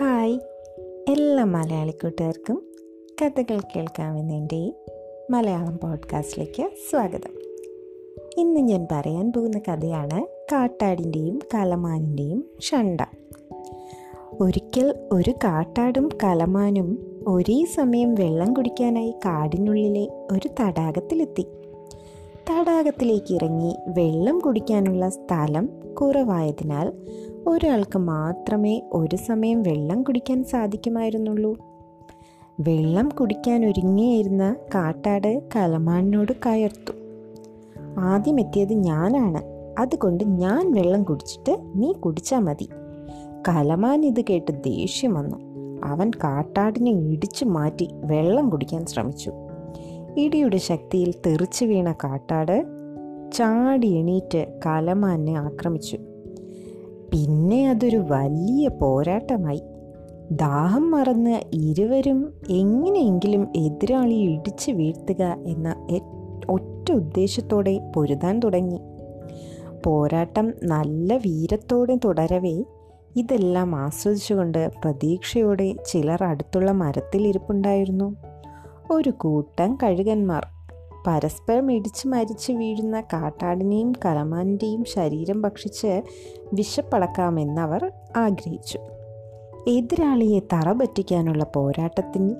Hi എല്ലാ മലയാളി കൂട്ടുകാർക്കും കഥകൾ കേൾക്കാമെന്നതിന്റെ മലയാളം പോഡ്കാസ്റ്റിലേക്ക് സ്വാഗതം. ഇന്ന് ഞാൻ പറയാൻ പോകുന്ന കഥയാണ് കാട്ടാടിന്റെയും കലമാനിന്റെയും ഷണ്ട ഒരിക്കൽ ഒരു കാട്ടാടും കലമാനും ഒരേ സമയം വെള്ളം കുടിക്കാനായി കാടിനുള്ളിലെ ഒരു തടാകത്തിലെത്തി. തടാകത്തിലേക്ക് ഇറങ്ങി വെള്ളം കുടിക്കാനുള്ള സ്ഥലം കുറവായതിനാൽ ഒരാൾക്ക് മാത്രമേ ഒരു സമയം വെള്ളം കുടിക്കാൻ സാധിക്കുമായിരുന്നുള്ളൂ. വെള്ളം കുടിക്കാൻ ഒരുങ്ങിയിരുന്ന കാട്ടാട് കലമാനോട് കയർത്തു. ആദ്യം എത്തിയത് ഞാനാണ്. അതുകൊണ്ട് ഞാൻ വെള്ളം കുടിച്ചിട്ട് നീ കുടിച്ചാൽ മതി. കലമാൻ ഇത് കേട്ട് ദേഷ്യം വന്നു. അവൻ കാട്ടാടിനെ ഇടിച്ചു മാറ്റി വെള്ളം കുടിക്കാൻ ശ്രമിച്ചു. ഇടിയുടെ ശക്തിയിൽ തെറിച്ചു വീണ കാട്ടാട് ചാടി എണീറ്റ് കലമാനെ ആക്രമിച്ചു. പിന്നെ അതൊരു വലിയ പോരാട്ടമായി. ദാഹം മറന്ന് ഇരുവരും എങ്ങനെയെങ്കിലും എതിരാളി ഇടിച്ചു വീഴ്ത്തുക എന്ന ഒറ്റ ഉദ്ദേശത്തോടെ പൊരുതാൻ തുടങ്ങി. പോരാട്ടം നല്ല വീരത്തോടെ തുടരവേ ഇതെല്ലാം ആസ്വദിച്ചുകൊണ്ട് പ്രതീക്ഷയോടെ ചിലർ അടുത്തുള്ള മരത്തിലിരിപ്പുണ്ടായിരുന്നു. ഒരു കൂട്ടം കഴുകന്മാർ. പരസ്പരം ഇടിച്ച് മരിച്ചു വീഴുന്ന കാട്ടാടിനെയും കലമാനിന്റെയും ശരീരം ഭക്ഷിച്ച് വിശപ്പടക്കാമെന്നവർ ആഗ്രഹിച്ചു. എതിരാളിയെ തറ പറ്റിക്കാനുള്ള പോരാട്ടത്തിൽ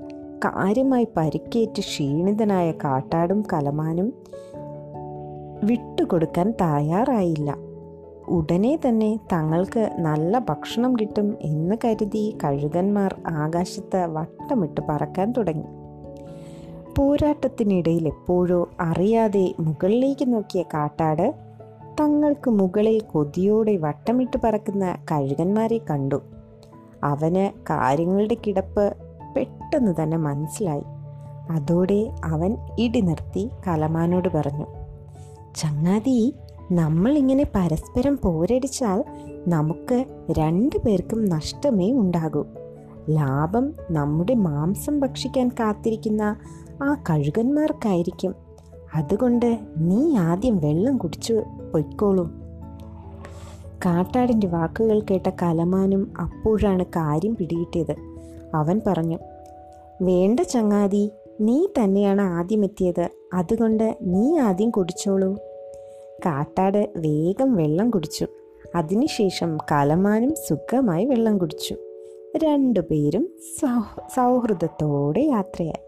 കാര്യമായി പരിക്കേറ്റ് ക്ഷീണിതനായ കാട്ടാടും കലമാനും വിട്ടുകൊടുക്കാൻ തയ്യാറായില്ല. ഉടനെ തന്നെ തങ്ങൾക്ക് നല്ല ഭക്ഷണം കിട്ടും എന്ന് കരുതി കഴുകന്മാർ ആകാശത്ത് വട്ടമിട്ട് പറക്കാൻ തുടങ്ങി. പോരാട്ടത്തിനിടയിൽ എപ്പോഴോ അറിയാതെ മുകളിലേക്ക് നോക്കിയ കാട്ടാട് തങ്ങൾക്ക് മുകളിൽ കൊതിയോടെ വട്ടമിട്ട് പറക്കുന്ന കഴുകന്മാരെ കണ്ടു. അവന് കാര്യങ്ങളുടെ കിടപ്പ് പെട്ടെന്ന് തന്നെ മനസ്സിലായി. അതോടെ അവൻ ഇടി നിർത്തി കലമാനോട് പറഞ്ഞു ചങ്ങാതി നമ്മൾ ഇങ്ങനെ പരസ്പരം പോരടിച്ചാൽ നമുക്ക് രണ്ടു പേർക്കും നഷ്ടമേ ഉണ്ടാകൂ. ലാഭം നമ്മുടെ മാംസം ഭക്ഷിക്കാൻ കാത്തിരിക്കുന്ന ആ കഴുകന്മാർക്കായിരിക്കും. അതുകൊണ്ട് നീ ആദ്യം വെള്ളം കുടിച്ചു പൊയ്ക്കോളൂ. കാട്ടാടിന്റെ വാക്കുകൾ കേട്ട കലമാനും അപ്പോഴാണ് കാര്യം പിടികിട്ടിയത്. അവൻ പറഞ്ഞു വേണ്ട ചങ്ങാതി നീ തന്നെയാണ് ആദ്യം എത്തിയത് അതുകൊണ്ട് നീ ആദ്യം കുടിച്ചോളൂ. കാട്ടാട് വേഗം വെള്ളം കുടിച്ചു. അതിനുശേഷം കലമാനും സുഖമായി വെള്ളം കുടിച്ചു. രണ്ടുപേരും സൗഹൃദത്തോടെ യാത്രയായി.